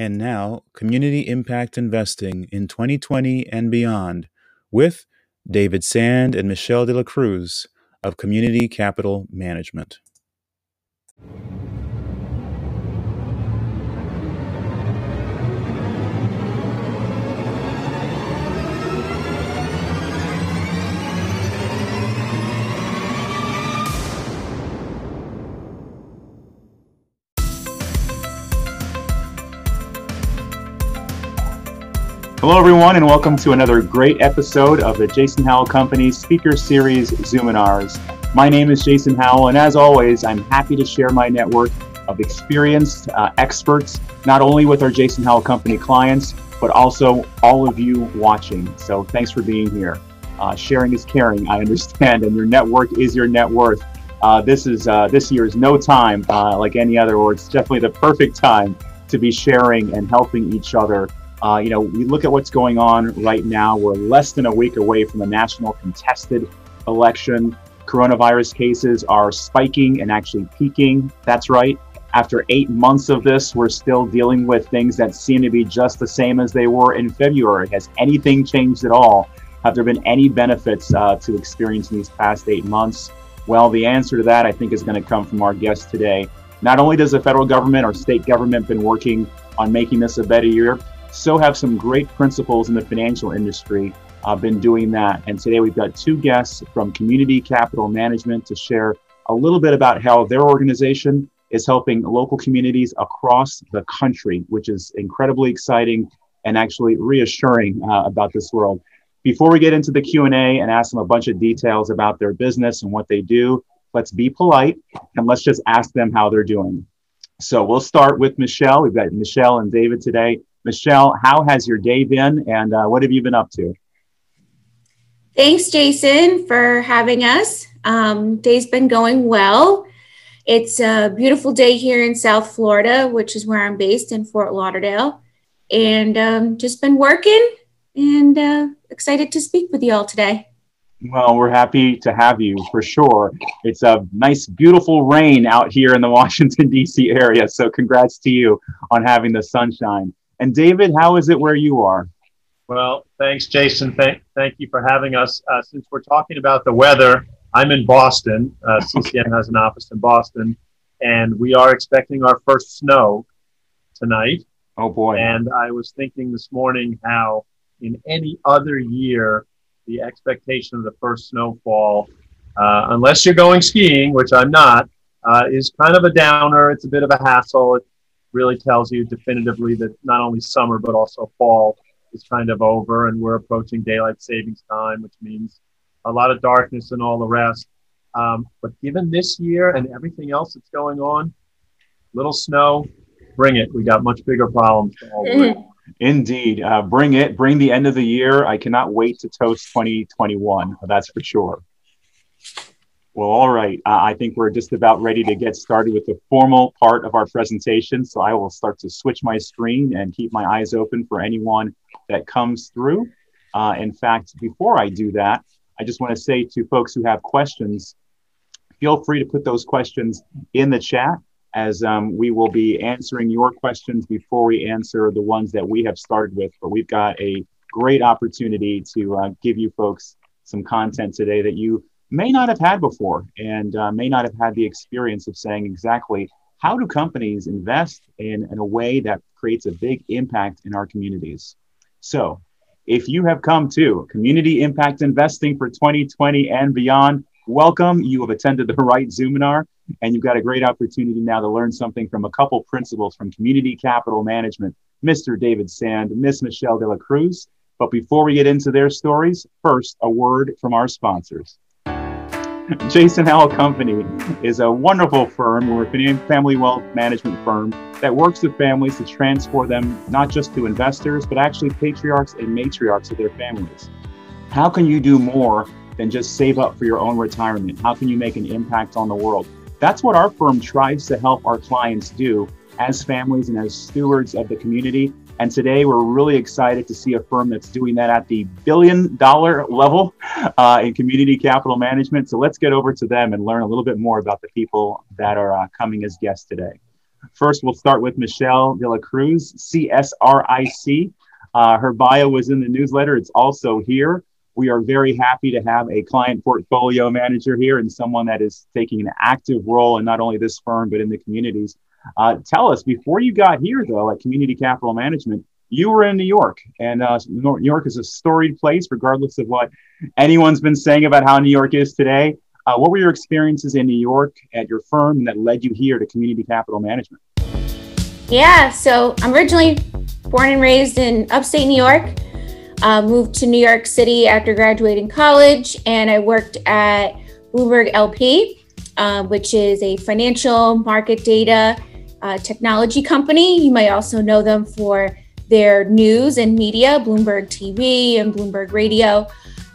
And now, community impact investing in 2020 and beyond with David Sand and Michelle De La Cruz of Community Capital Management. Hello, everyone, and welcome to another great episode of the Jason Howell Company Speaker Series Zoominars. My name is Jason Howell, and as always, I'm happy to share my network of experienced uh, experts, not only with our Jason Howell Company clients, but also all of you watching. So thanks for being here. Uh, sharing is caring, I understand, and your network is your net worth. Uh, this is uh, this year is no time uh, like any other, or it's definitely the perfect time to be sharing and helping each other uh, you know, we look at what's going on right now. We're less than a week away from a national contested election. Coronavirus cases are spiking and actually peaking. That's right. After eight months of this, we're still dealing with things that seem to be just the same as they were in February. Has anything changed at all? Have there been any benefits uh, to experiencing these past eight months? Well, the answer to that, I think, is going to come from our guest today. Not only does the federal government or state government been working on making this a better year, so have some great principals in the financial industry uh, been doing that. And today we've got two guests from Community Capital Management to share a little bit about how their organization is helping local communities across the country, which is incredibly exciting and actually reassuring uh, about this world. Before we get into the Q&A and ask them a bunch of details about their business and what they do, let's be polite and let's just ask them how they're doing. So we'll start with Michelle. We've got Michelle and David today. Michelle, how has your day been and uh, what have you been up to? Thanks, Jason, for having us. Um, day's been going well. It's a beautiful day here in South Florida, which is where I'm based in Fort Lauderdale, and um, just been working and uh, excited to speak with you all today. Well, we're happy to have you for sure. It's a nice, beautiful rain out here in the Washington, D.C. area. So, congrats to you on having the sunshine. And David, how is it where you are? Well, thanks, Jason. Thank, thank you for having us. Uh, since we're talking about the weather, I'm in Boston. Uh, CCM has an office in Boston, and we are expecting our first snow tonight. Oh boy! And I was thinking this morning how, in any other year, the expectation of the first snowfall, uh, unless you're going skiing, which I'm not, uh, is kind of a downer. It's a bit of a hassle. It really tells you definitively that not only summer but also fall is kind of over and we're approaching daylight savings time, which means a lot of darkness and all the rest. Um, but given this year and everything else that's going on, little snow, bring it. We got much bigger problems. Indeed. Uh, bring it. Bring the end of the year. I cannot wait to toast 2021. That's for sure. Well, all right. Uh, I think we're just about ready to get started with the formal part of our presentation. So I will start to switch my screen and keep my eyes open for anyone that comes through. Uh, in fact, before I do that, I just want to say to folks who have questions, feel free to put those questions in the chat as um, we will be answering your questions before we answer the ones that we have started with. But we've got a great opportunity to uh, give you folks some content today that you may not have had before and uh, may not have had the experience of saying exactly how do companies invest in, in a way that creates a big impact in our communities. So, if you have come to Community Impact Investing for 2020 and beyond, welcome. You have attended the right Zoominar, and you've got a great opportunity now to learn something from a couple principals from Community Capital Management, Mr. David Sand, Miss Michelle De La Cruz. But before we get into their stories, first, a word from our sponsors. Jason Howell Company is a wonderful firm. We're a family wealth management firm that works with families to transform them not just to investors, but actually patriarchs and matriarchs of their families. How can you do more than just save up for your own retirement? How can you make an impact on the world? That's what our firm tries to help our clients do as families and as stewards of the community. And today we're really excited to see a firm that's doing that at the billion dollar level uh, in community capital management. So let's get over to them and learn a little bit more about the people that are uh, coming as guests today. First, we'll start with Michelle De La Cruz, CSRIC. Uh, her bio was in the newsletter. It's also here. We are very happy to have a client portfolio manager here and someone that is taking an active role in not only this firm, but in the communities. Uh, tell us, before you got here, though, at Community Capital Management, you were in New York, and uh, New York is a storied place, regardless of what anyone's been saying about how New York is today. Uh, what were your experiences in New York at your firm that led you here to Community Capital Management? Yeah, so I'm originally born and raised in upstate New York. Uh, moved to New York City after graduating college, and I worked at Bloomberg LP, uh, which is a financial market data uh, technology company. You might also know them for their news and media, Bloomberg TV and Bloomberg Radio.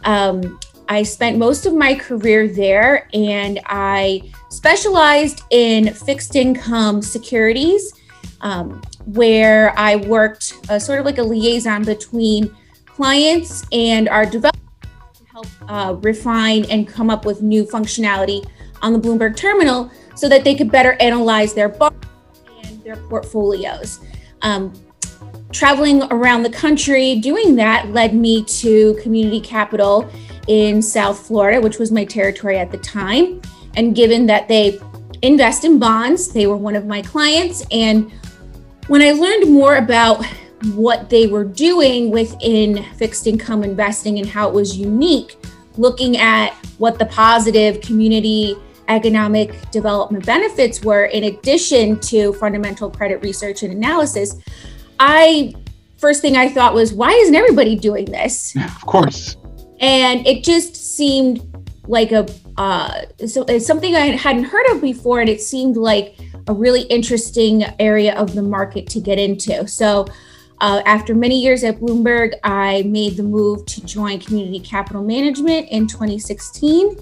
Um, I spent most of my career there and I specialized in fixed income securities, um, where I worked uh, sort of like a liaison between clients and our developers to help uh, refine and come up with new functionality on the Bloomberg terminal so that they could better analyze their their portfolios. Um, traveling around the country doing that led me to Community Capital in South Florida, which was my territory at the time. And given that they invest in bonds, they were one of my clients. And when I learned more about what they were doing within fixed income investing and how it was unique, looking at what the positive community economic development benefits were, in addition to fundamental credit research and analysis, I first thing I thought was, why isn't everybody doing this? Of course. And it just seemed like a uh, so it's something I hadn't heard of before, and it seemed like a really interesting area of the market to get into. So. Uh, after many years at Bloomberg, I made the move to join Community Capital Management in 2016,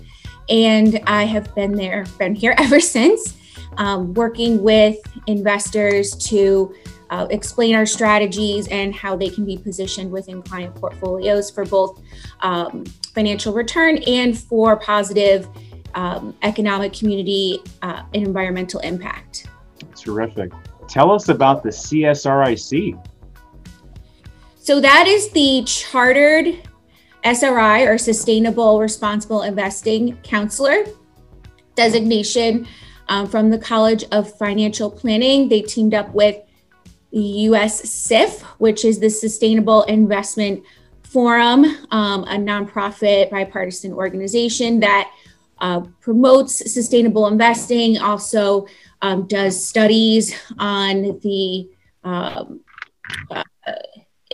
and I have been there, been here ever since, um, working with investors to uh, explain our strategies and how they can be positioned within client portfolios for both um, financial return and for positive um, economic, community, uh, and environmental impact. Terrific. Tell us about the CSRIC. So, that is the chartered SRI or Sustainable Responsible Investing Counselor designation um, from the College of Financial Planning. They teamed up with US SIF, which is the Sustainable Investment Forum, um, a nonprofit bipartisan organization that uh, promotes sustainable investing, also um, does studies on the um, uh,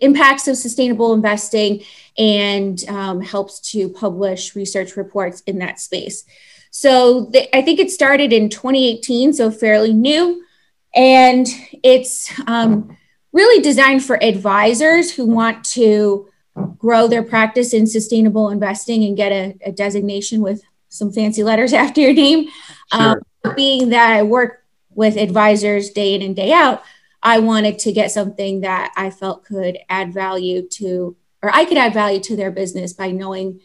impacts of sustainable investing and um, helps to publish research reports in that space. So I think it started in 2018, so fairly new. And it's um, really designed for advisors who want to grow their practice in sustainable investing and get a, a designation with some fancy letters after your name. Sure. Um, being that I work with advisors day in and day out, I wanted to get something that I felt could add value to, or I could add value to their business by knowing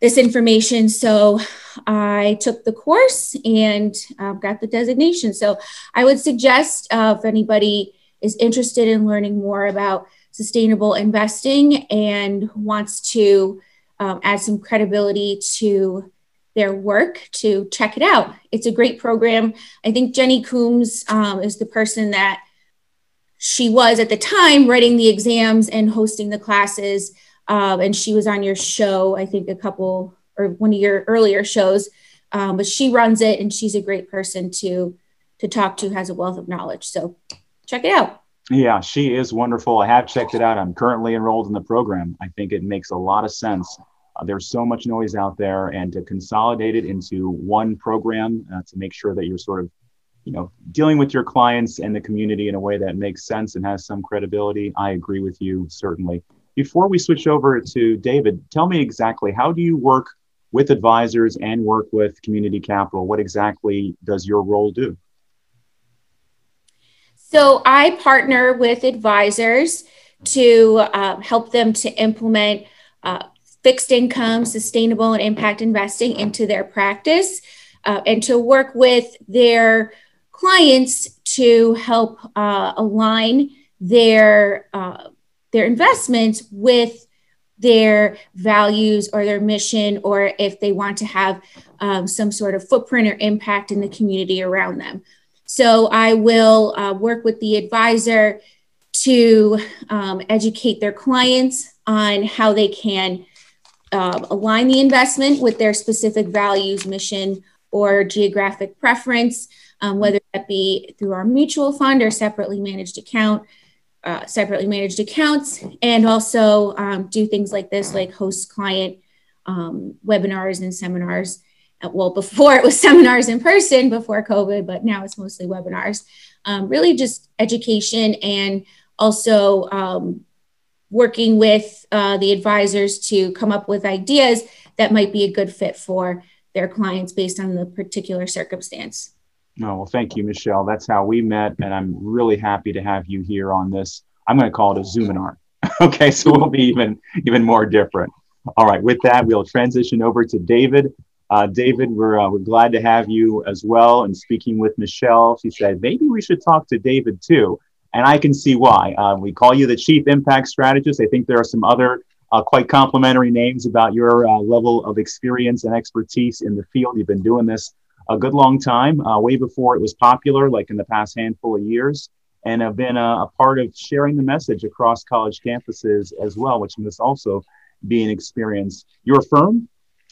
this information. So I took the course and uh, got the designation. So I would suggest uh, if anybody is interested in learning more about sustainable investing and wants to um, add some credibility to their work to check it out. It's a great program. I think Jenny Coombs um, is the person that she was at the time writing the exams and hosting the classes. Um, and she was on your show, I think, a couple or one of your earlier shows. Um, but she runs it, and she's a great person to to talk to. Has a wealth of knowledge. So check it out. Yeah, she is wonderful. I have checked it out. I'm currently enrolled in the program. I think it makes a lot of sense. Uh, there's so much noise out there, and to consolidate it into one program uh, to make sure that you're sort of you know dealing with your clients and the community in a way that makes sense and has some credibility i agree with you certainly before we switch over to David, tell me exactly how do you work with advisors and work with community capital? What exactly does your role do? So I partner with advisors to uh, help them to implement uh, fixed income, sustainable, and impact investing into their practice uh, and to work with their clients to help uh, align their uh, their investments with their values or their mission, or if they want to have um, some sort of footprint or impact in the community around them. So I will uh, work with the advisor to um, educate their clients on how they can uh, align the investment with their specific values, mission, or geographic preference, um, whether that be through our mutual fund or separately managed account uh, separately managed accounts and also um, do things like this, like host client um, webinars and seminars. Uh, well, before it was seminars in person before COVID, but now it's mostly webinars. Um, really just education and also um, working with uh, the advisors to come up with ideas that might be a good fit for their clients based on the particular circumstance. Oh, well, thank you, Michelle. That's how we met, and I'm really happy to have you here on this. I'm going to call it a Zoominar. okay, so we'll be even even more different. All right, with that, we'll transition over to David. Uh, David, we're uh, we're glad to have you as well. And speaking with Michelle, she said maybe we should talk to David too, and I can see why. Uh, we call you the Chief Impact Strategist. I think there are some other uh, quite complimentary names about your uh, level of experience and expertise in the field. You've been doing this a good long time, uh, way before it was popular, like in the past handful of years, and have been a, a, part of sharing the message across college campuses as well, which must also be an experience. Your firm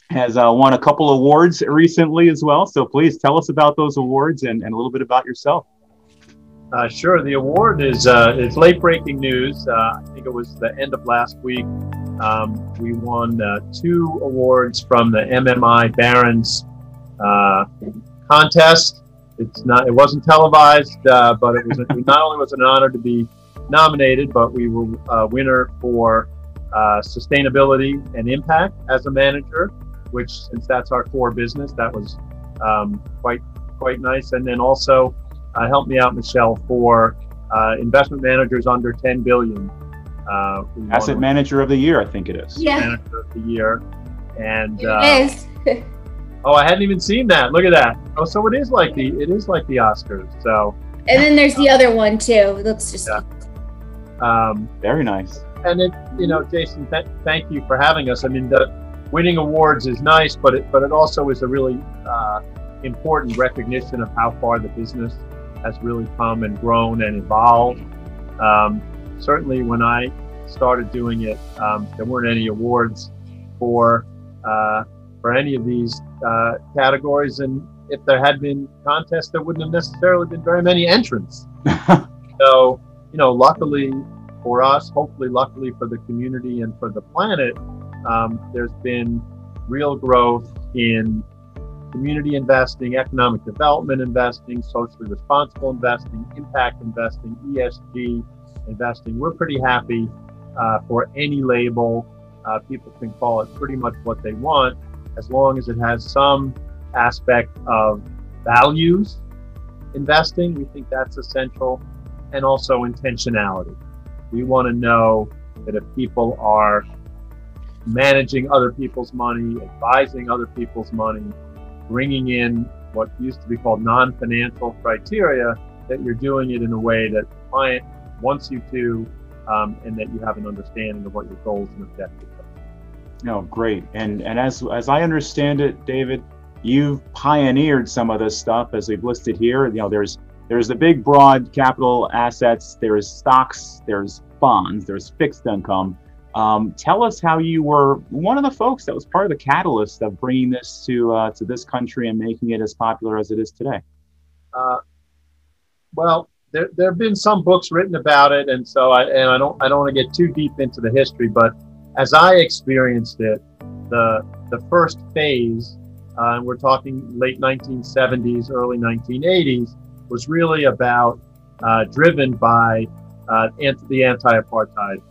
has uh, won a couple awards recently as well, so please tell us about those awards and, and a little bit about yourself. Uh, sure. The award is uh, it's late breaking news. Uh, I think it was the end of last week. Um, we won uh, two awards from the MMI Barron's uh, contest. It's not. It wasn't televised, uh, but it was. not only was it an honor to be nominated, but we were a winner for uh, sustainability and impact as a manager. Which, since that's our core business, that was um, quite quite nice. And then also uh, help me out, Michelle, for uh, investment managers under 10 billion. Uh, Asset manager of the year, I think it is. Yeah. Manager of the year, and it is. Oh, I hadn't even seen that. Look at that. Oh, so it is like the it is like the Oscars. So. And then there's the other one too. It looks just. Yeah. Um, Very nice. And it, you know, Jason, th- thank you for having us. I mean, the winning awards is nice, but it, but it also is a really uh, important recognition of how far the business has really come and grown and evolved. Um, certainly, when I started doing it, um, there weren't any awards for uh, for any of these uh, categories. And if there had been contests, there wouldn't have necessarily been very many entrants. so, you know, luckily for us, hopefully, luckily for the community and for the planet, um, there's been real growth in community investing, economic development investing, socially responsible investing, impact investing, ESG investing. We're pretty happy uh, for any label. Uh, people can call it pretty much what they want as long as it has some aspect of values investing. We think that's essential, and also intentionality. We want to know that if people are managing other people's money, advising other people's money, bringing in what used to be called non financial criteria, that you're doing it in a way that the client wants you to, um, and that you have an understanding of what your goals and objectives no, great. And and as as I understand it, David, you've pioneered some of this stuff as we've listed here. You know, there's there's the big broad capital assets, there's stocks, there's bonds, there's fixed income. Um, tell us how you were one of the folks that was part of the catalyst of bringing this to uh, to this country and making it as popular as it is today. Uh, well, there, there have been some books written about it, and so I and I don't I don't want to get too deep into the history, but as I experienced it, the the first phase, uh, and we're talking late 1970s, early 1980s, was really about uh, driven by uh, the anti-apartheid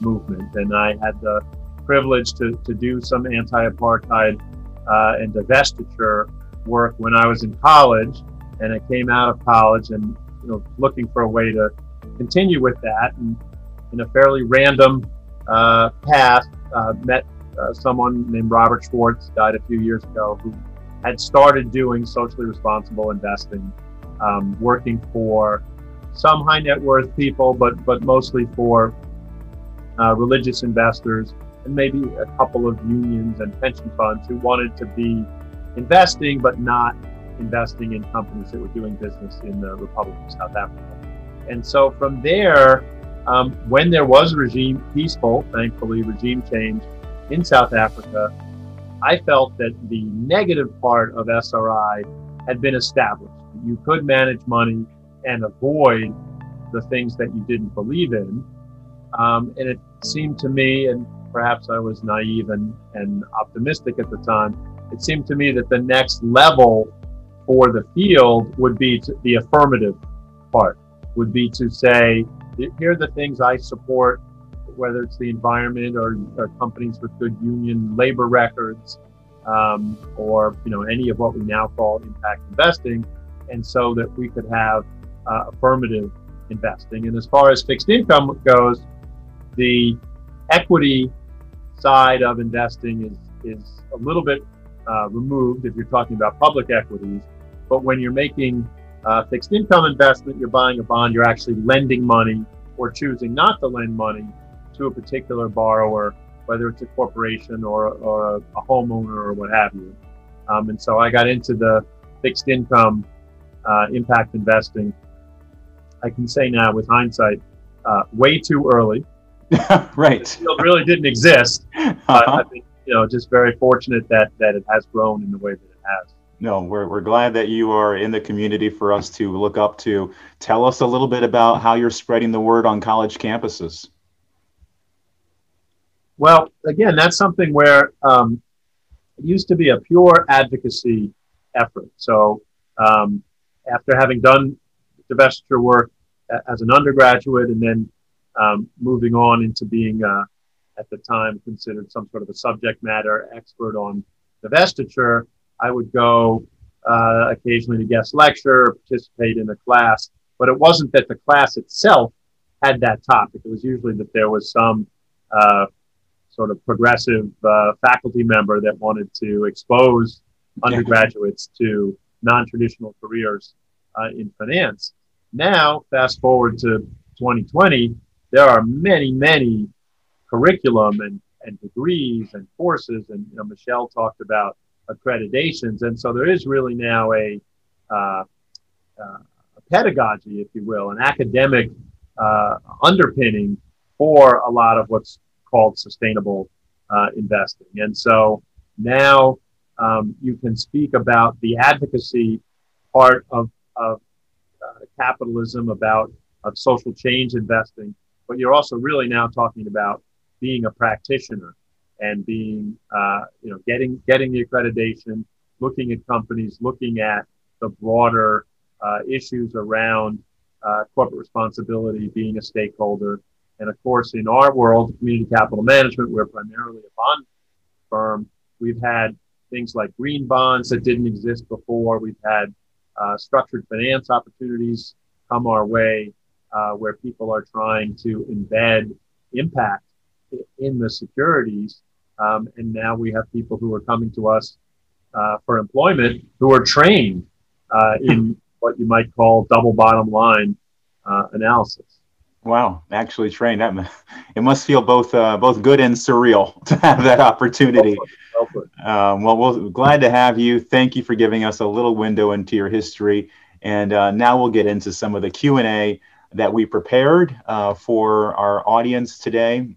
movement, and I had the privilege to, to do some anti-apartheid uh, and divestiture work when I was in college, and I came out of college and you know looking for a way to continue with that, and in a fairly random uh, path, uh, met uh, someone named Robert Schwartz, died a few years ago, who had started doing socially responsible investing um, working for some high net worth people, but but mostly for uh, religious investors and maybe a couple of unions and pension funds who wanted to be investing but not investing in companies that were doing business in the Republic of South Africa. And so from there, um, when there was regime peaceful, thankfully regime change in South Africa, I felt that the negative part of SRI had been established. You could manage money and avoid the things that you didn't believe in. Um, and it seemed to me, and perhaps I was naive and, and optimistic at the time, it seemed to me that the next level for the field would be the affirmative part, would be to say, here are the things I support, whether it's the environment or, or companies with good union labor records, um, or you know any of what we now call impact investing, and so that we could have uh, affirmative investing. And as far as fixed income goes, the equity side of investing is is a little bit uh, removed if you're talking about public equities. But when you're making uh, fixed income investment, you're buying a bond, you're actually lending money or choosing not to lend money to a particular borrower, whether it's a corporation or, or a, a homeowner or what have you. Um, and so I got into the fixed income uh, impact investing. I can say now with hindsight, uh, way too early. right. Field really didn't exist. Uh-huh. I think you know just very fortunate that that it has grown in the way that it has. No, we're, we're glad that you are in the community for us to look up to. Tell us a little bit about how you're spreading the word on college campuses. Well, again, that's something where um, it used to be a pure advocacy effort. So, um, after having done divestiture work as an undergraduate and then um, moving on into being, uh, at the time, considered some sort of a subject matter expert on divestiture, I would go uh, occasionally to guest lecture, participate in a class, but it wasn't that the class itself had that topic. It was usually that there was some uh, sort of progressive uh, faculty member that wanted to expose undergraduates to non-traditional careers uh, in finance. Now, fast forward to 2020, there are many, many curriculum and, and degrees and courses, and you know, Michelle talked about accreditations. And so there is really now a, uh, uh, a pedagogy, if you will, an academic uh, underpinning for a lot of what's called sustainable uh, investing. And so now um, you can speak about the advocacy part of, of capitalism, about of social change investing, but you're also really now talking about being a practitioner and being, uh, you know, getting getting the accreditation, looking at companies, looking at the broader uh, issues around uh, corporate responsibility, being a stakeholder, and of course, in our world, community capital management, we're primarily a bond firm. We've had things like green bonds that didn't exist before. We've had uh, structured finance opportunities come our way uh, where people are trying to embed impact in the securities um, and now we have people who are coming to us uh, for employment who are trained uh, in what you might call double bottom line uh, analysis. Wow, actually trained. That it must feel both uh, both good and surreal to have that opportunity. Um, well, we're glad to have you. Thank you for giving us a little window into your history. And uh, now we'll get into some of the Q and A that we prepared uh, for our audience today.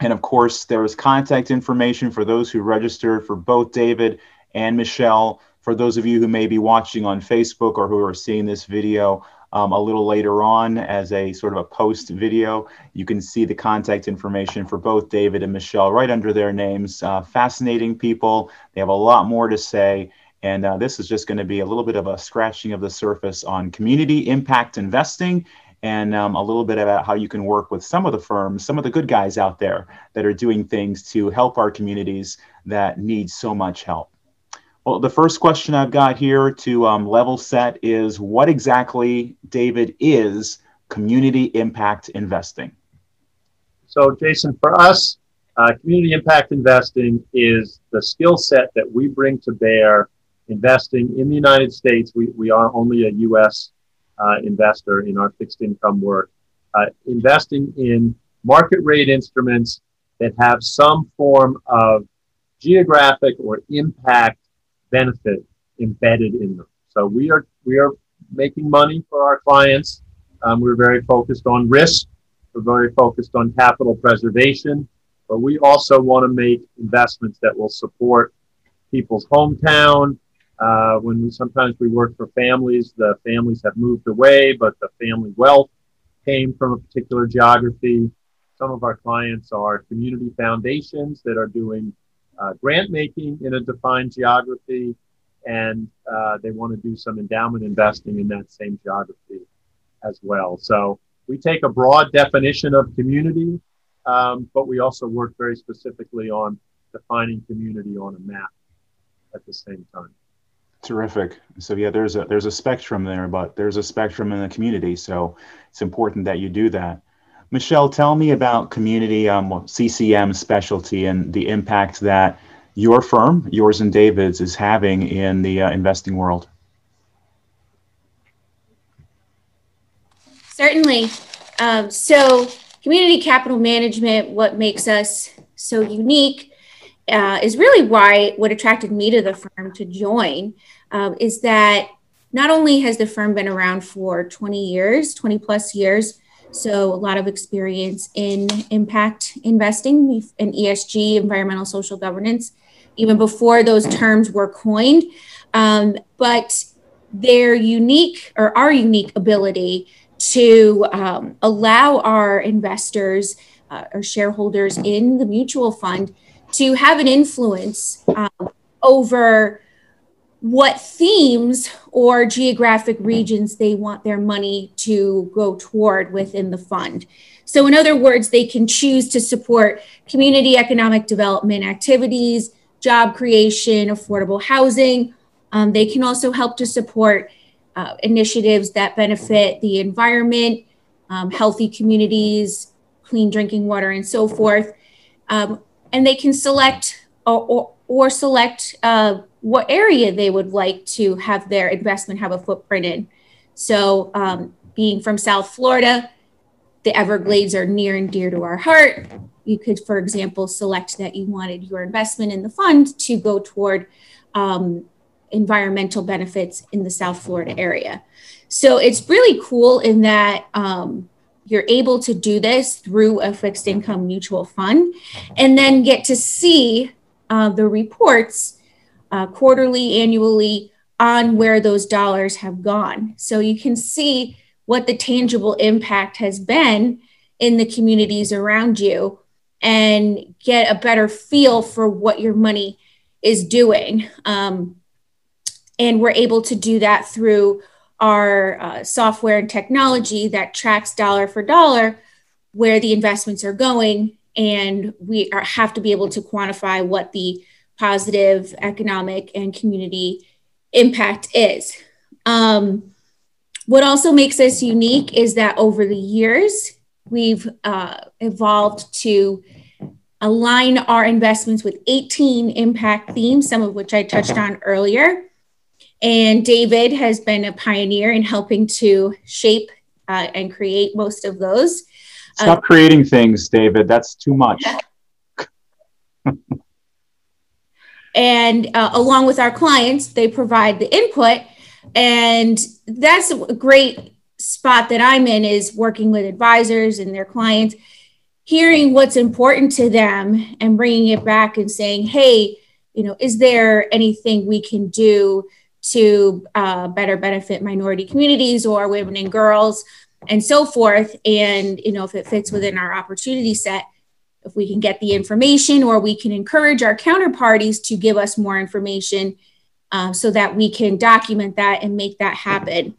And of course, there was contact information for those who registered for both David and Michelle. For those of you who may be watching on Facebook or who are seeing this video um, a little later on as a sort of a post video, you can see the contact information for both David and Michelle right under their names. Uh, fascinating people. They have a lot more to say. And uh, this is just going to be a little bit of a scratching of the surface on community impact investing and um, a little bit about how you can work with some of the firms, some of the good guys out there that are doing things to help our communities that need so much help. Well, the first question I've got here to um, level set is what exactly, David, is community impact investing? So, Jason, for us, uh, community impact investing is the skill set that we bring to bear investing in the United States. We, we are only a US investor in our fixed income work, uh, investing in market rate instruments that have some form of geographic or impact benefit embedded in them. So we are we are making money for our clients. Um, we're very focused on risk. We're very focused on capital preservation, but we also want to make investments that will support people's hometown. Uh, when we sometimes we work for families, the families have moved away, but the family wealth came from a particular geography. Some of our clients are community foundations that are doing uh, grant making in a defined geography, and uh, they want to do some endowment investing in that same geography as well. So we take a broad definition of community, um, but we also work very specifically on defining community on a map at the same time. Terrific. So yeah, there's a there's a spectrum there, but there's a spectrum in the community. So it's important that you do that. Michelle, tell me about community um, CCM specialty and the impact that your firm, yours and David's, is having in the uh, investing world. Certainly. Um, so, community capital management, what makes us so unique, uh, is really why what attracted me to the firm to join um, is that not only has the firm been around for 20 years, 20 plus years, so a lot of experience in impact investing and ESG, environmental social governance, even before those terms were coined. Um, but their unique or our unique ability to um, allow our investors uh, or shareholders in the mutual fund to have an influence um, over what themes or geographic regions they want their money to go toward within the fund. So, in other words, they can choose to support community economic development activities, job creation, affordable housing. Um, they can also help to support uh, initiatives that benefit the environment, um, healthy communities, clean drinking water, and so forth. Um, and they can select or, or, or select uh, what area they would like to have their investment have a footprint in. So, um, being from South Florida, the Everglades are near and dear to our heart. You could, for example, select that you wanted your investment in the fund to go toward um, environmental benefits in the South Florida area. So it's really cool in that um, you're able to do this through a fixed income mutual fund and then get to see uh, the reports uh, quarterly, annually on where those dollars have gone. So you can see what the tangible impact has been in the communities around you and get a better feel for what your money is doing. Um, and we're able to do that through our uh, software and technology that tracks dollar for dollar where the investments are going. And we are, have to be able to quantify what the positive economic and community impact is. Um, what also makes us unique is that over the years, we've uh, evolved to align our investments with 18 impact themes, some of which I touched on earlier. And David has been a pioneer in helping to shape uh, and create most of those. Stop uh, creating things, David. That's too much. and uh, along with our clients they provide the input and that's a great spot that i'm in is working with advisors and their clients hearing what's important to them and bringing it back and saying hey you know is there anything we can do to uh, better benefit minority communities or women and girls and so forth. And you know if it fits within our opportunity set if we can get the information or we can encourage our counterparties to give us more information uh, so that we can document that and make that happen.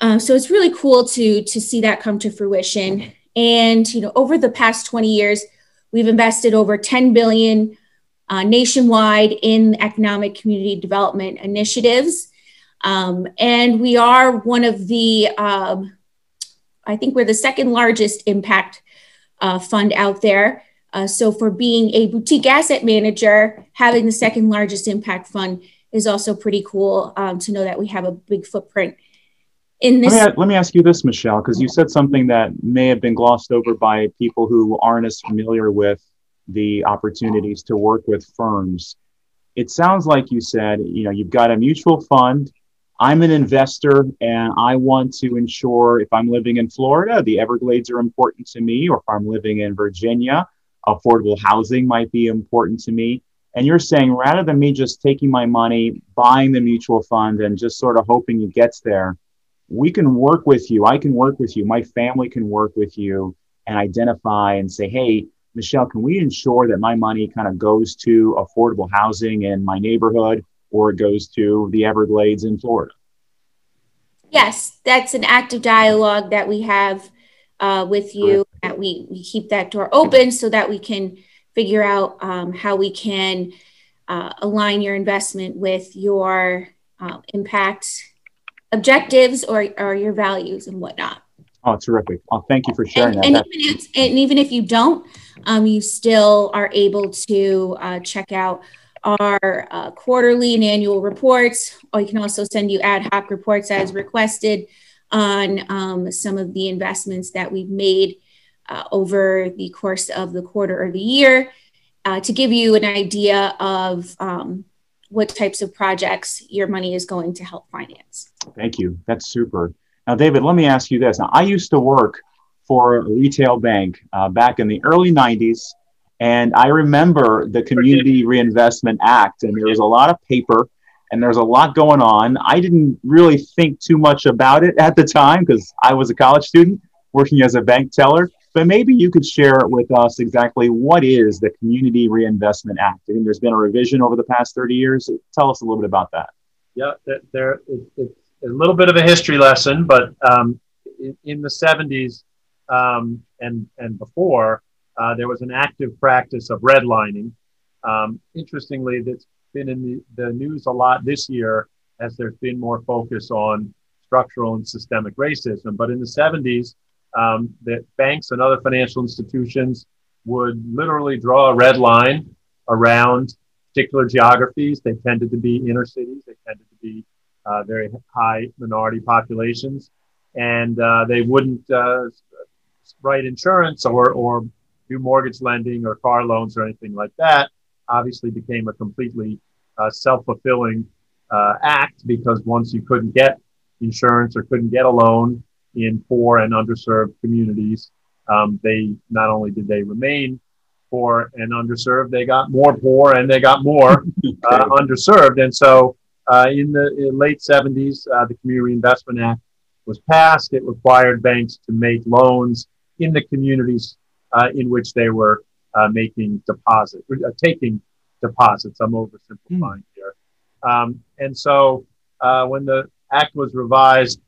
Uh, so it's really cool to to see that come to fruition. And you know over the past 20 years we've invested over 10 billion uh, nationwide in economic community development initiatives um, and we are one of the um, i think we're the second largest impact uh, fund out there uh, so, for being a boutique asset manager, having the second largest impact fund is also pretty cool um, to know that we have a big footprint in this. Let me, let me ask you this, Michelle, because you said something that may have been glossed over by people who aren't as familiar with the opportunities to work with firms. It sounds like you said, you know, you've got a mutual fund. I'm an investor and I want to ensure if I'm living in Florida, the Everglades are important to me, or if I'm living in Virginia, affordable housing might be important to me. And you're saying rather than me just taking my money, buying the mutual fund, and just sort of hoping it gets there, we can work with you. I can work with you. My family can work with you and identify and say, hey, Michelle, can we ensure that my money kind of goes to affordable housing in my neighborhood or it goes to the Everglades in Florida? Yes, that's an active dialogue that we have uh, with you. That we, we keep that door open so that we can figure out um, how we can uh, align your investment with your uh, impact objectives or, or your values and whatnot. Oh, terrific. Oh, thank you for sharing and, that. And even, if, and even if you don't, um, you still are able to uh, check out our uh, quarterly and annual reports, or you can also send you ad hoc reports as requested on um, some of the investments that we've made uh, over the course of the quarter or the year uh, to give you an idea of um, what types of projects your money is going to help finance. Thank you. That's super. Now, David, let me ask you this. Now, I used to work for a retail bank uh, back in the early 90s, and I remember the Community Reinvestment Act, and there was a lot of paper and there's a lot going on. I didn't really think too much about it at the time because I was a college student working as a bank teller. But maybe you could share with us exactly what is the Community Reinvestment Act. I think there's been a revision over the past 30 years. Tell us a little bit about that. Yeah, there, it's a little bit of a history lesson, but um, in, in, the 70s um, and, and before, uh, there was an active practice of redlining. Um, interestingly, that's been in the, the news a lot this year as there's been more focus on structural and systemic racism. But in the 70s, um, that banks and other financial institutions would literally draw a red line around particular geographies. They tended to be inner cities. They tended to be uh, very high minority populations, and uh, they wouldn't uh, write insurance or or do mortgage lending or car loans or anything like that obviously became a completely uh, self-fulfilling uh, act because once you couldn't get insurance or couldn't get a loan in poor and underserved communities, um, they not only did they remain poor and underserved, they got more poor and they got more uh, underserved. And so, uh, in the in late 70s, uh, the Community Investment Act was passed. It required banks to make loans in the communities uh, in which they were uh, making deposits, uh, taking deposits. I'm oversimplifying mm. here. Um, and so uh, when the act was revised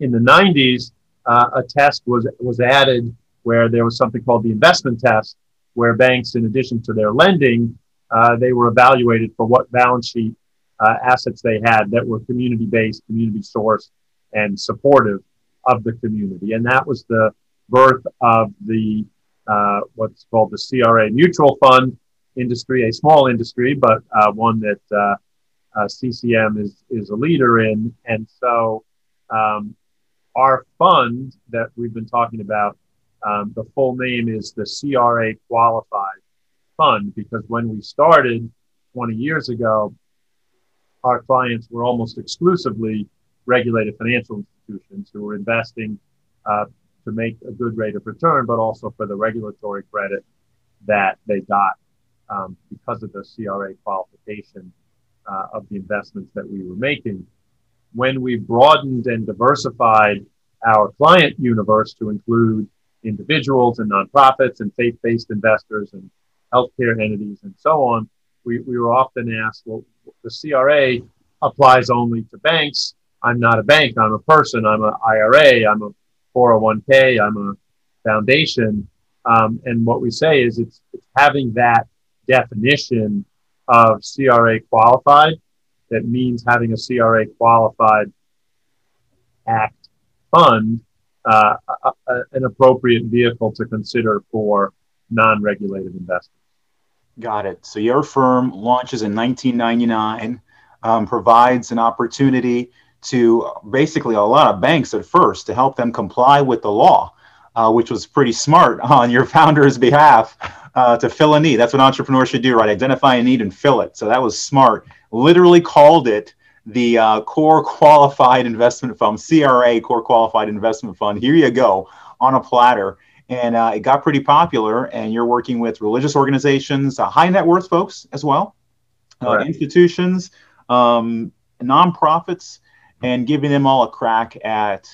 in the 90s, uh, a test was, was added where there was something called the investment test, where banks, in addition to their lending, uh, they were evaluated for what balance sheet uh, assets they had that were community based, community sourced, and supportive of the community. And that was the birth of the uh, what's called the CRA mutual fund industry, a small industry, but uh, one that uh, uh CCM is, is a leader in. And so um, our fund that we've been talking about, um, the full name is the CRA Qualified Fund because when we started 20 years ago, our clients were almost exclusively regulated financial institutions who were investing uh, to make a good rate of return, but also for the regulatory credit that they got um, because of the CRA qualification uh, of the investments that we were making. When we broadened and diversified our client universe to include individuals and nonprofits and faith-based investors and healthcare entities and so on, we, we were often asked, well, the CRA applies only to banks. I'm not a bank. I'm a person. I'm an IRA. I'm a 401k. I'm a foundation. Um, and what we say is it's, it's having that definition of CRA qualified that means having a CRA qualified act fund uh, a, a, an appropriate vehicle to consider for non-regulated investors. Got it. So your firm launches in 1999, um, provides an opportunity to basically a lot of banks at first to help them comply with the law, uh, which was pretty smart on your founder's behalf uh, to fill a need. That's what entrepreneurs should do, right? Identify a need and fill it. So that was smart. Literally called it the uh, Core Qualified Investment Fund, CRA Core Qualified Investment Fund. Here you go on a platter. And uh, it got pretty popular. And you're working with religious organizations, uh, high net worth folks as well, uh, right. institutions, um, nonprofits, and giving them all a crack at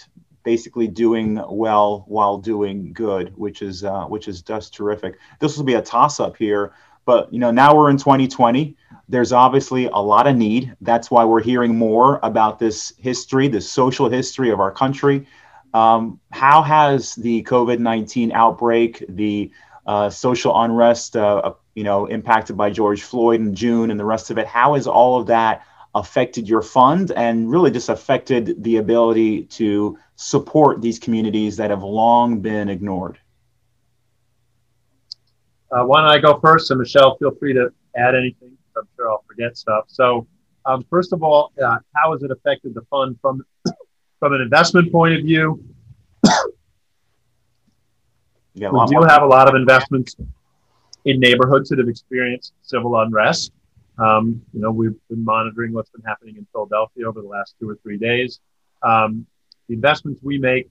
basically doing well while doing good, which is uh, which is just terrific. This will be a toss up here, but you know now we're in 2020. There's obviously a lot of need. That's why we're hearing more about this history, this social history of our country. Um, how has the COVID 19 outbreak, the uh, social unrest, uh, you know, impacted by George Floyd in June and the rest of it, how has all of that affected your fund and really just affected the ability to support these communities that have long been ignored? Uh, why don't I go first? And Michelle, feel free to add anything. I'm sure I'll forget stuff. So, um, first of all, uh, how has it affected the fund from from an investment point of view? we do have a lot of investments in neighborhoods that have experienced civil unrest. Um, you know, we've been monitoring what's been happening in Philadelphia over the last two or three days. Um, the investments we make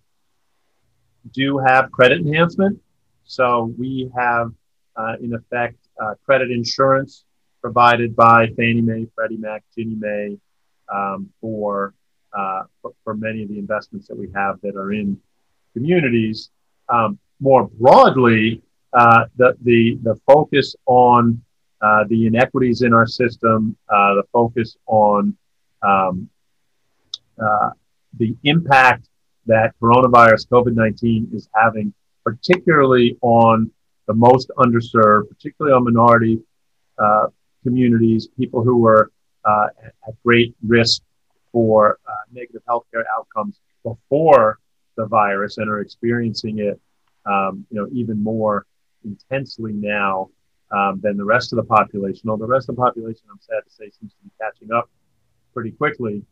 do have credit enhancement. So we have, uh, in effect, uh, credit insurance provided by Fannie Mae, Freddie Mac, Ginnie Mae um, for, uh, for, for many of the investments that we have that are in communities. Um, more broadly, uh, the, the, the focus on uh, the inequities in our system, uh, the focus on um, uh, the impact that coronavirus COVID 19 is having, particularly on the most underserved, particularly on minority communities, people who uh, at great risk for uh, negative healthcare outcomes before the virus and are experiencing it, um, you know, even more intensely now um, than the rest of the population. Although the rest of the population, I'm sad to say, seems to be catching up pretty quickly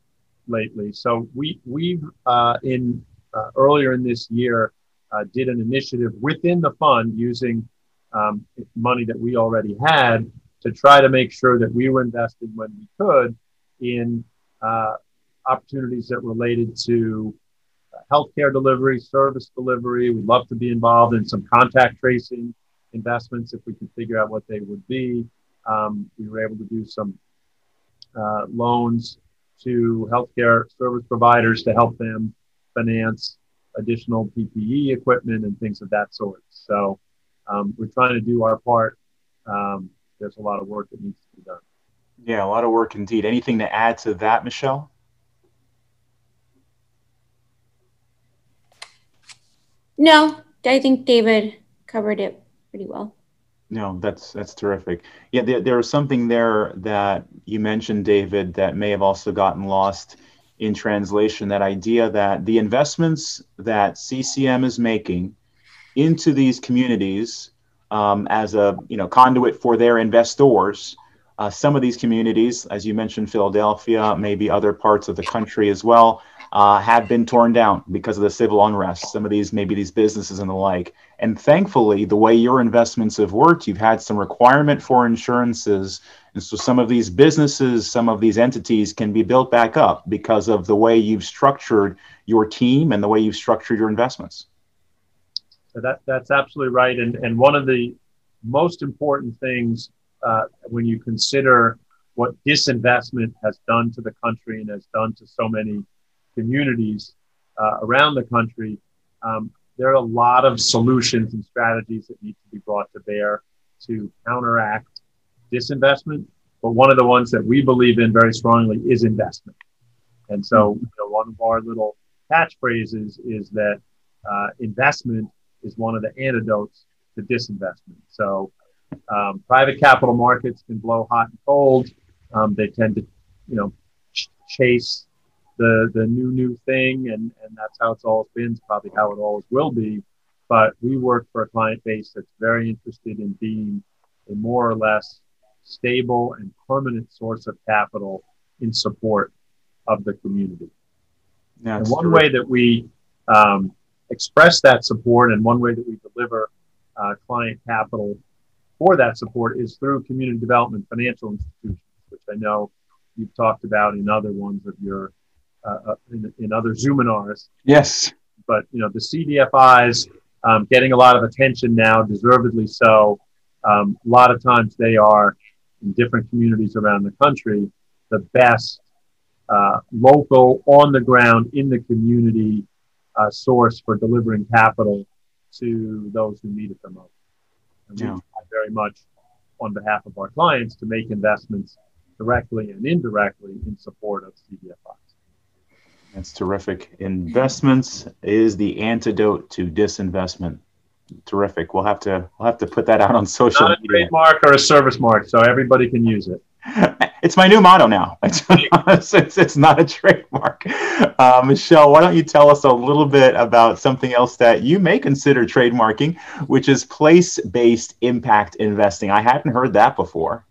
lately. So we we uh, in uh, earlier in this year uh, did an initiative within the fund using um, money that we already had to try to make sure that we were investing when we could in uh, opportunities that related to uh, healthcare delivery, service delivery. We'd love to be involved in some contact tracing investments if we could figure out what they would be. Um, we were able to do some uh, loans to healthcare service providers to help them finance additional PPE equipment and things of that sort. So um, we're trying to do our part. Um, there's a lot of work that needs to be done. Yeah, a lot of work indeed. Anything to add to that, Michelle? No, I think David covered it pretty well. No, that's that's terrific. Yeah, there, there was something there that you mentioned, David, that may have also gotten lost in translation. That idea that the investments that CCM is making into these communities um, as a you know conduit for their investors. Uh, some of these communities, as you mentioned, Philadelphia, maybe other parts of the country as well, uh, have been torn down because of the civil unrest. Some of these, maybe these businesses and the like. And thankfully, the way your investments have worked, you've had some requirement for insurances. And so some of these businesses, some of these entities can be built back up because of the way you've structured your team and the way you've structured your investments. That, that's absolutely right. And, and one of the most important things uh, when you consider what disinvestment has done to the country and has done to so many communities uh, around the country, um, there are a lot of solutions and strategies that need to be brought to bear to counteract disinvestment. But one of the ones that we believe in very strongly is investment. And so, you know, one of our little catchphrases is that uh, investment is one of the antidotes to disinvestment. So, um, private capital markets can blow hot and cold. Um, they tend to, you know, ch- chase the the new new thing, and and that's how it's always been. It's probably how it always will be. But we work for a client base that's very interested in being a more or less stable and permanent source of capital in support of the community. and one way that we um, express that support and one way that we deliver uh, client capital for that support is through community development financial institutions, which I know you've talked about in other ones of your uh, uh in, in, other Zoominars. Yes. But you know the CDFIs um, getting a lot of attention now, deservedly so. Um, a lot of times they are in different communities around the country the best uh, local, on the ground, in the community uh, source for delivering capital to those who need it the most. And yeah. Very much on behalf of our clients to make investments directly and indirectly in support of CDFIs. That's terrific. Investments is the antidote to disinvestment. Terrific. We'll have to we'll have to put that out on social Not a media. trademark or a service mark, so everybody can use it. It's my new motto now. It's, it's, it's not a trademark. Uh, Michelle, why don't you tell us a little bit about something else that you may consider trademarking, which is place based impact investing? I hadn't heard that before.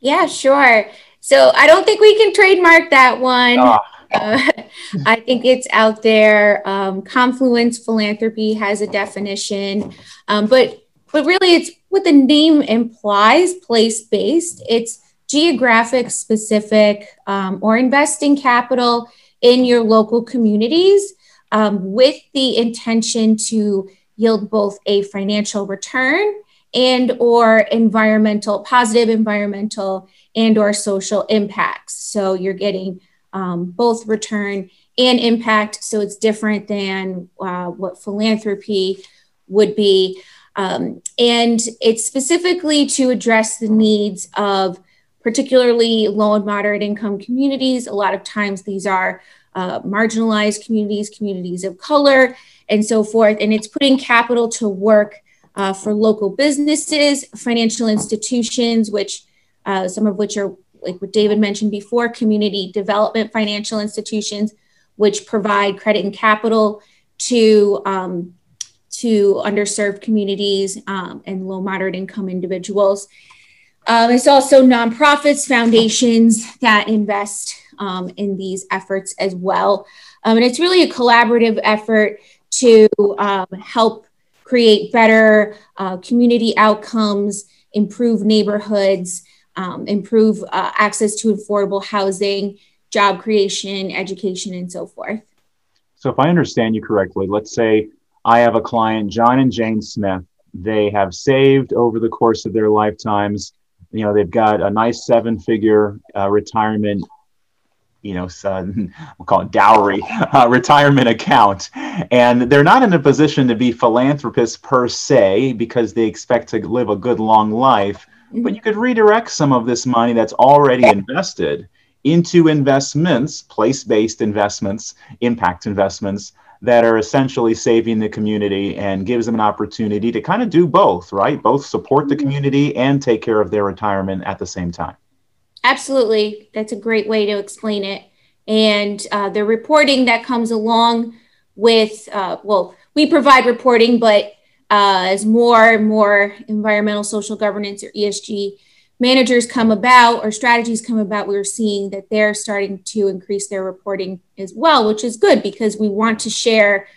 Yeah, sure. So I don't think we can trademark that one. Oh. Uh, I think it's out there. Um, Confluence Philanthropy has a definition, um, but but really, it's what the name implies: place based. It's geographic specific um, or investing capital in your local communities um, with the intention to yield both a financial return and or environmental positive environmental and or social impacts. So you're getting um, both return and impact. So it's different than uh, what philanthropy would be um, and it's specifically to address the needs of particularly low and moderate income communities. A lot of times these are uh, marginalized communities, communities of color, and so forth. And it's putting capital to work uh, for local businesses, financial institutions, which uh, some of which are, like what David mentioned before, community development financial institutions, which provide credit and capital to um, to underserved communities um, and low moderate income individuals. Um, it's also nonprofits, foundations that invest um, in these efforts as well. Um, and it's really a collaborative effort to um, help create better uh, community outcomes, improve neighborhoods, um, improve uh, access to affordable housing, job creation, education, and so forth. So, if I understand you correctly, let's say I have a client, John and Jane Smith. They have saved over the course of their lifetimes you know they've got a nice seven figure uh, retirement you know uh, we'll call it dowry uh, retirement account and they're not in a position to be philanthropists per se because they expect to live a good long life mm-hmm. but you could redirect some of this money that's already invested into investments place-based investments impact investments that are essentially saving the community and gives them an opportunity to kind of do both, right? Both support the mm-hmm. community and take care of their retirement at the same time. Absolutely. That's a great way to explain it. And uh, the reporting that comes along with, uh, well, we provide reporting, but uh, as more and more environmental social governance or ESG managers come about or strategies come about, we're seeing that they're starting to increase their reporting as well, which is good because we want to share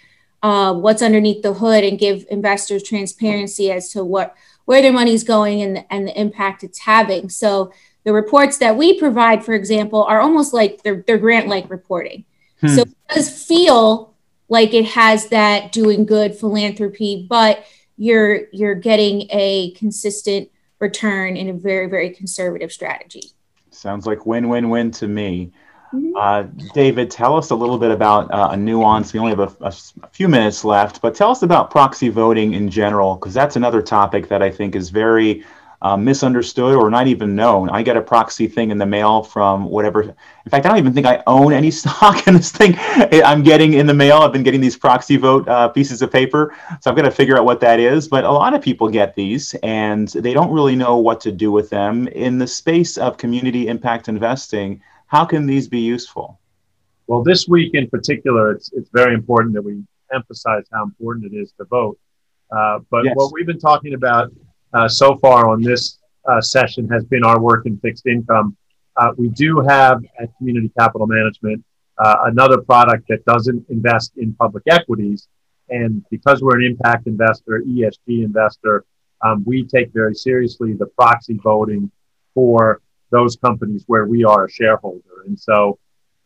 uh, what's underneath the hood and give investors transparency as to what where their money's going and, and the impact it's having. So the reports that we provide, for example, are almost like they're, they're grant-like reporting. Hmm. So it does feel like it has that doing good philanthropy, but you're you're getting a consistent return in a very, very conservative strategy. Sounds like win win win to me. Mm-hmm. Uh, David, tell us a little bit about uh, a nuance. We only have a, a, a, few minutes left, but tell us about proxy voting in general, because that's another topic that I think is very uh, misunderstood or not even known. I get a proxy thing in the mail from whatever. In fact, I don't even think I own any stock in this thing. I'm getting in the mail. I've been getting these proxy vote uh, pieces of paper, so I've got to figure out what that is. But a lot of people get these, and they don't really know what to do with them. In the space of community impact investing, how can these be useful? Well, this week in particular, it's it's very important that we emphasize how important it is to vote. Uh, but yes. what we've been talking about uh, so far on this uh, session has been our work in fixed income. Uh, we do have at Community Capital Management uh, another product that doesn't invest in public equities. And because we're an impact investor, ESG investor, um, we take very seriously the proxy voting for those companies where we are a shareholder. And so,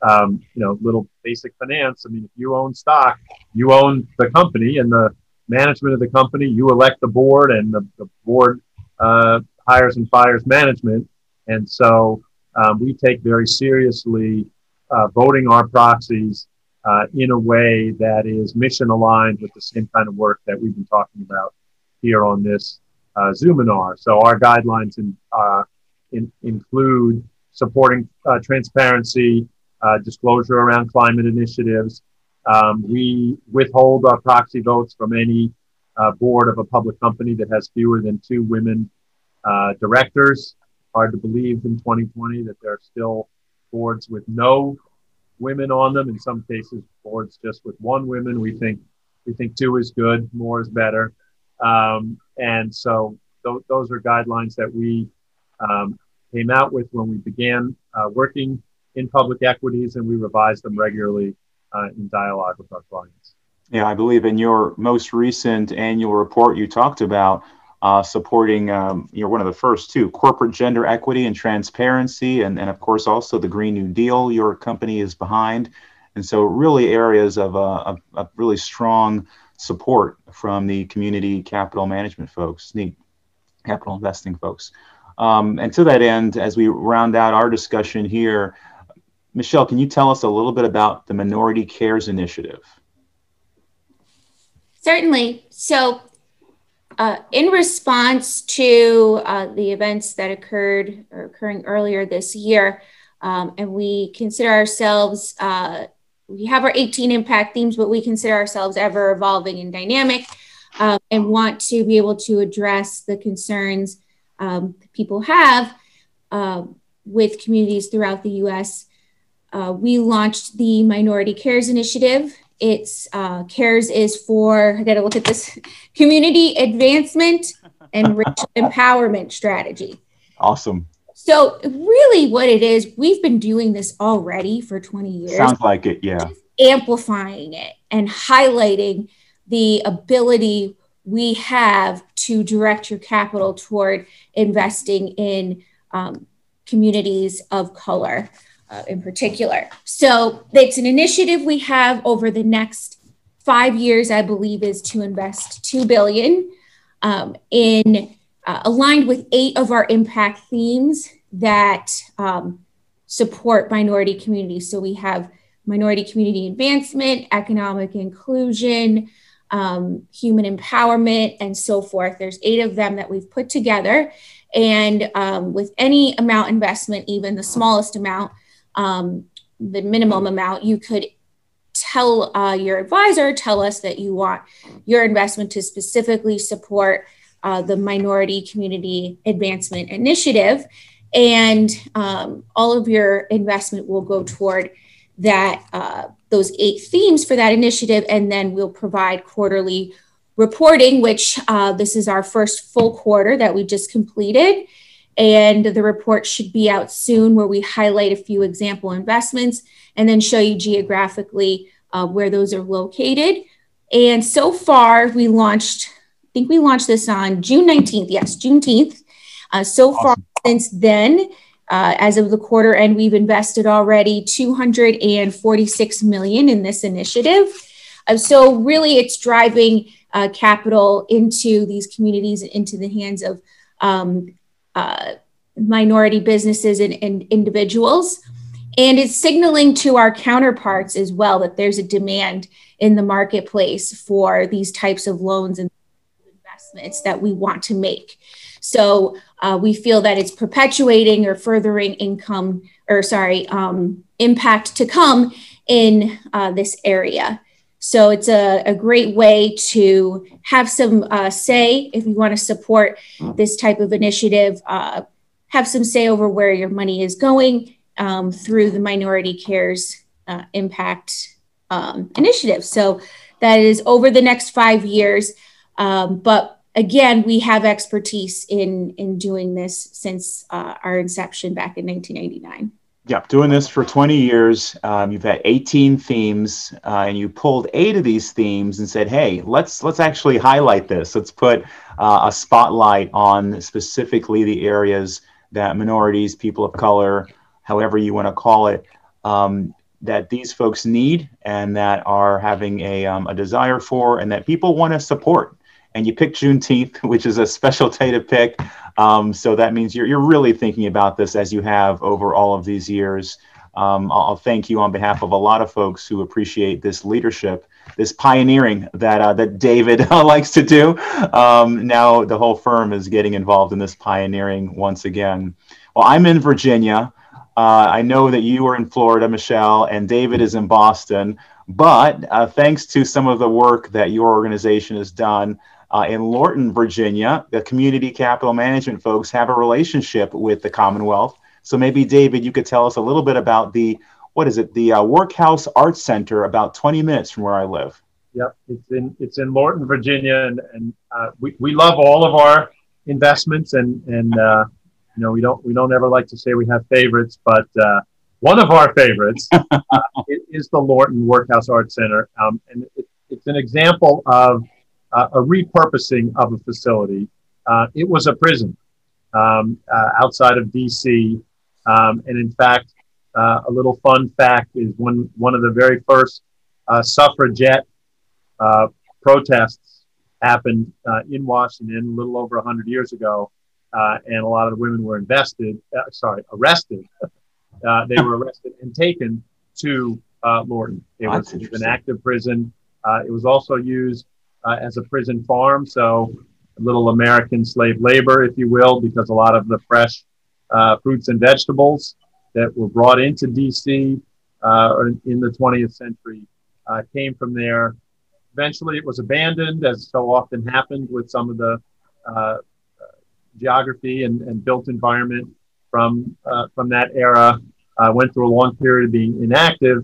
um, you know, little basic finance. I mean, if you own stock, you own the company and the management of the company. You elect the board, and the, the board uh, hires and fires management. And so, um, we take very seriously uh, voting our proxies uh, in a way that is mission aligned with the same kind of work that we've been talking about here on this uh, Zoominar. So our guidelines in, uh, in, include supporting uh, transparency, uh, disclosure around climate initiatives. Um, we withhold our proxy votes from any uh, board of a public company that has fewer than two women directors. Hard to believe in 2020 that there are still boards with no women on them. In some cases, boards just with one woman. We think we think two is good, more is better. Um, and so th- those are guidelines that we um, came out with when we began uh, working in public equities, and we revise them regularly uh, in dialogue with our clients. Yeah, I believe in your most recent annual report, you talked about uh, supporting, um, you're one of the first too, corporate gender equity and transparency, and, and of course also the Green New Deal your company is behind. And so, really, areas of, a, of, really strong support from the community capital management folks, the capital investing folks. Um, and to that end, as we round out our discussion here, Michelle, can you tell us a little bit about the Minority Cares Initiative? Certainly. So, uh, in response to uh, the events that occurred or occurring earlier this year, um, and we consider ourselves, uh, we have our 18 impact themes, but we consider ourselves ever evolving and dynamic um, and want to be able to address the concerns um, people have uh, with communities throughout the US. Uh, we launched the Minority Cares Initiative it's uh, CARES is for, I got to look at this, community advancement and empowerment strategy. Awesome. So, really, what it is, we've been doing this already for 20 years. Sounds like it, yeah. Just amplifying it and highlighting the ability we have to direct your capital toward investing in um, communities of color uh, in particular. So it's an initiative we have over the next five years, I believe, is to invest two billion um, in uh, aligned with eight of our impact themes that um, support minority communities. So we have minority community advancement, economic inclusion, um, human empowerment, and so forth. There's eight of them that we've put together. And um, with any amount investment, even the smallest amount, um, the minimum amount, you could tell uh, your advisor, tell us that you want your investment to specifically support uh, the Minority Community Advancement Initiative. And um, all of your investment will go toward that uh, those eight themes for that initiative and then we'll provide quarterly reporting which uh, this is our first full quarter that we just completed and the report should be out soon where we highlight a few example investments and then show you geographically uh, where those are located. And so far, we launched, I think we launched this on June 19th. Yes, Juneteenth. Uh, so awesome. far, since then, uh, as of the quarter end, we've invested already 246 million in this initiative. Uh, so really, it's driving uh, capital into these communities and into the hands of um, uh, minority businesses and, and individuals. And it's signaling to our counterparts as well that there's a demand in the marketplace for these types of loans and investments that we want to make. So uh, we feel that it's perpetuating or furthering income or sorry, um, impact to come in uh, this area. So it's a, a great way to have some uh, say if you want to support this type of initiative, uh, have some say over where your money is going um, through the Minority Cares uh, Impact um, Initiative. So that is over the next five years. Um, but again, we have expertise in, in doing this since uh, our inception back in 1999. Yep, doing this for 20 years. Um, you've had 18 themes, uh, and you pulled eight of these themes and said, "Hey, let's let's actually highlight this. Let's put uh, a spotlight on specifically the areas that minorities, people of color, however you want to call it, um, that these folks need and that are having a, um, a desire for, and that people want to support." And you picked Juneteenth, which is a special day to pick. Um, so that means you're, you're really thinking about this as you have over all of these years. Um, I'll thank you on behalf of a lot of folks who appreciate this leadership, this pioneering that uh, that David likes to do. Um, now the whole firm is getting involved in this pioneering once again. Well, I'm in Virginia. Uh, I know that you are in Florida, Michelle, and David is in Boston. But uh, thanks to some of the work that your organization has done, uh, in Lorton, Virginia, the community capital management folks have a relationship with the Commonwealth. So maybe, David, you could tell us a little bit about the, what is it, the uh, Workhouse Arts Center, about 20 minutes from where I live. Yep, it's in it's in Lorton, Virginia, and and uh, we, we love all of our investments, and and uh, you know we don't we don't ever like to say we have favorites, but uh, one of our favorites uh, is the Lorton Workhouse Arts Center, um, and it, it's an example of uh, a repurposing of a facility. Uh, it was a prison um, uh, outside of DC. Um, and in fact, uh, a little fun fact is when one of the very first uh, suffragette protests happened in Washington a little over 100 years ago. and a lot of the women were invested, sorry, arrested. they were arrested and taken to Lorton. It was, it was an active prison. it was also used uh, as a prison farm. So a little American slave labor, if you will, because a lot of the fresh uh, fruits and vegetables that were brought into DC uh, in the 20th century uh, came from there. Eventually, it was abandoned, as so often happened with some of the uh, geography and, and, built environment from uh, from that era. went through a long period of being inactive,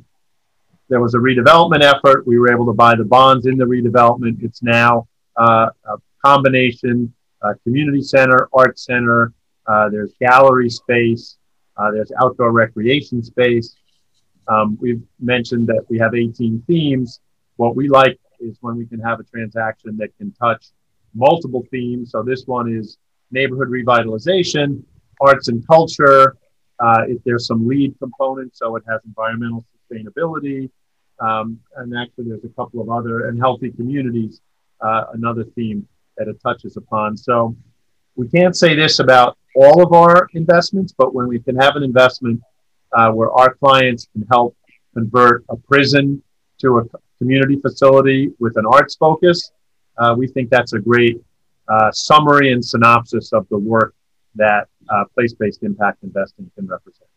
there was a redevelopment effort. We were able to buy the bonds in the redevelopment. It's now uh, a combination uh, community center, art center. Uh, there's gallery space. There's outdoor recreation space. Um, we've mentioned that we have 18 themes. What we like is when we can have a transaction that can touch multiple themes. So this one is neighborhood revitalization, arts and culture. Uh, if there's some LEED components, so it has environmental sustainability, um, and actually, there's a couple of other, and healthy communities, uh, another theme that it touches upon. So we can't say this about all of our investments, but when we can have an investment uh, where our clients can help convert a prison to a community facility with an arts focus, uh, we think that's a great uh, summary and synopsis of the work that uh, place based impact investing can represent.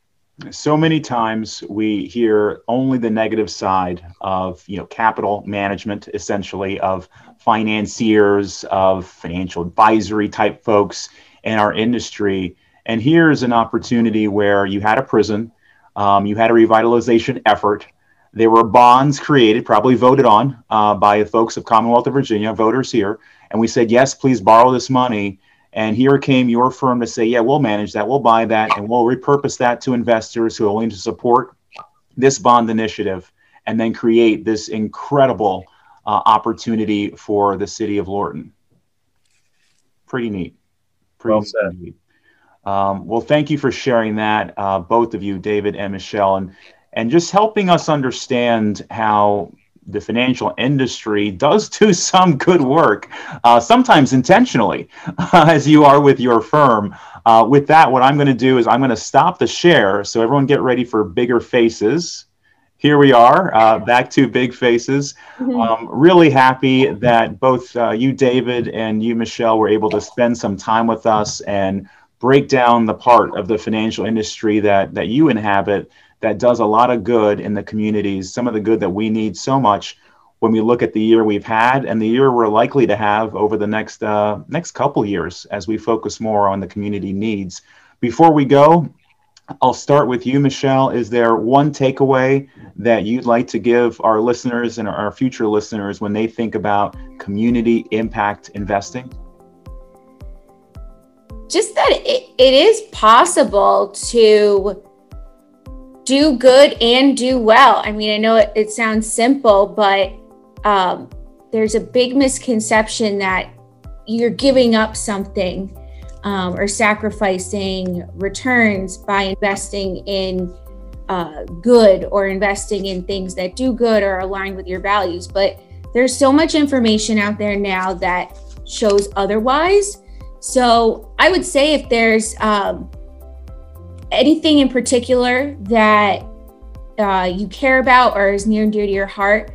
So many times we hear only the negative side of you know capital management essentially of financiers of financial advisory type folks in our industry. And here's an opportunity where you had a prison um, you had a revitalization effort. There were bonds created probably voted on uh, by the folks of commonwealth of virginia voters here. And we said yes please borrow this money and here came your firm to say, yeah, we'll manage that, we'll buy that, and we'll repurpose that to investors who are willing to support this bond initiative and then create this incredible uh, opportunity for the city of Lorton. Pretty neat. Pretty well said. Neat. Um, well, thank you for sharing that, uh, both of you, David and Michelle, and and just helping us understand how the financial industry does do some good work, uh, sometimes intentionally, as you are with your firm. Uh, with that, what I'm going to do is I'm going to stop the share. So everyone get ready for bigger faces. Here we are, uh, back to big faces. Mm-hmm. Um, really happy that both uh, you, David, and you, Michelle, were able to spend some time with us and break down the part of the financial industry that that you inhabit that does a lot of good in the communities, some of the good that we need so much when we look at the year we've had and the year we're likely to have over the next uh, next couple years as we focus more on the community needs. Before we go, I'll start with you, Michelle. Is there one takeaway that you'd like to give our listeners and our future listeners when they think about community impact investing? Just that it, it is possible to do good and do well. I mean, I know it, it sounds simple, but um, there's a big misconception that you're giving up something um, or sacrificing returns by investing in uh, good or investing in things that do good or align with your values. But there's so much information out there now that shows otherwise. So I would say if there's um, anything in particular that uh, you care about or is near and dear to your heart,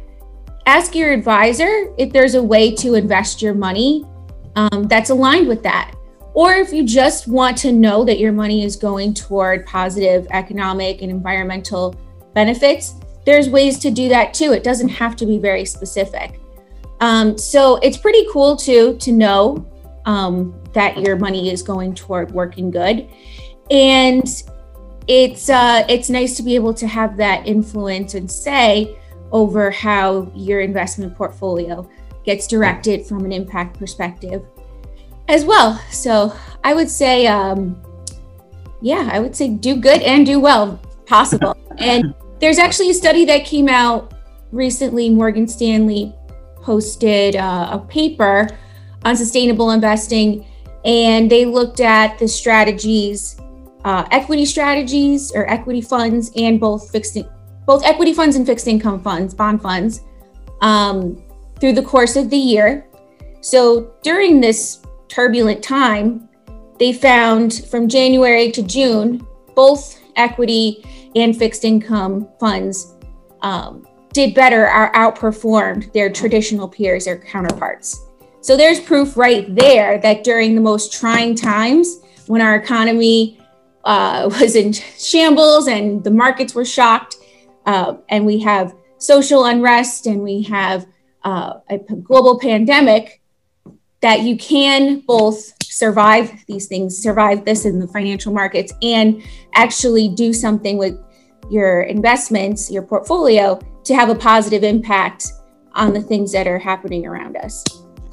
ask your advisor if there's a way to invest your money um, that's aligned with that. Or if you just want to know that your money is going toward positive economic and environmental benefits, there's ways to do that too. It doesn't have to be very specific. Um, so it's pretty cool too to know um, that your money is going toward working good, and it's uh, it's nice to be able to have that influence and say over how your investment portfolio gets directed from an impact perspective as well. So I would say, um, yeah, I would say do good and do well possible. and there's actually a study that came out recently. Morgan Stanley posted uh, a paper on sustainable investing, and they looked at the strategies, uh, equity strategies or equity funds, and both fixed both equity funds and fixed income funds, bond funds, um, through the course of the year. So during this turbulent time, they found from January to June, both equity and fixed income funds um, did better or outperformed their traditional peers or counterparts. So there's proof right there that during the most trying times, when our economy uh, was in shambles and the markets were shocked, uh, and we have social unrest and we have uh, a global pandemic, that you can both survive these things, survive this in the financial markets, and actually do something with your investments, your portfolio to have a positive impact on the things that are happening around us.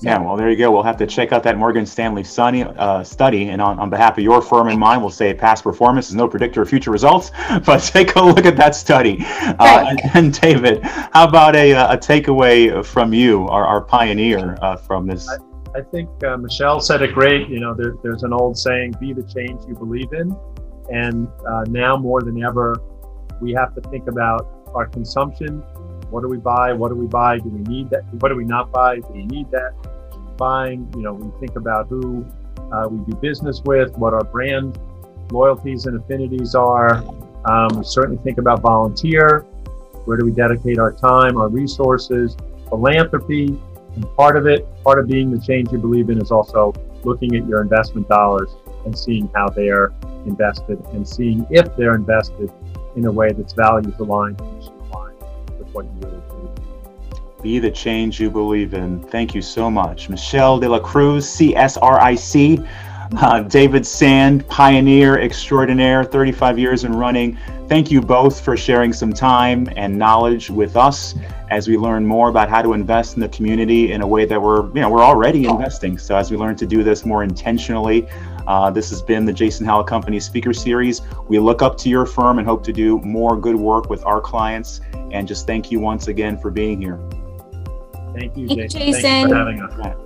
Yeah, well, there you go. We'll have to check out that Morgan Stanley study. Uh, study. And on, on behalf of your firm and mine, we'll say past performance is no predictor of future results, but take a look at that study. Uh, and, and, David, how about a, a takeaway from you, our, our pioneer uh, from this? I, I think uh, Michelle said it great. You know, there, there's an old saying, be the change you believe in. And uh, now more than ever, we have to think about our consumption. What do we buy? What do we buy? Do we need that? What do we not buy? Do we need that? Buying. You know, we think about who uh, we do business with, what our brand loyalties and affinities are. Um, we certainly think about volunteer. Where do we dedicate our time, our resources, philanthropy, and part of it, part of being the change you believe in, is also looking at your investment dollars and seeing how they are invested and seeing if they're invested in a way that's values aligned, mission aligned with what you really be the change you believe in. Thank you so much. Michelle De La Cruz, CSRIC. Uh, David Sand, pioneer extraordinaire, 35 years in running. Thank you both for sharing some time and knowledge with us as we learn more about how to invest in the community in a way that we're, you know, we're already investing. So as we learn to do this more intentionally, uh, this has been the Jason Howell Company Speaker Series. We look up to your firm and hope to do more good work with our clients. And just thank you once again for being here. Thank you, Thank Jason. Jason. Thanks for having us.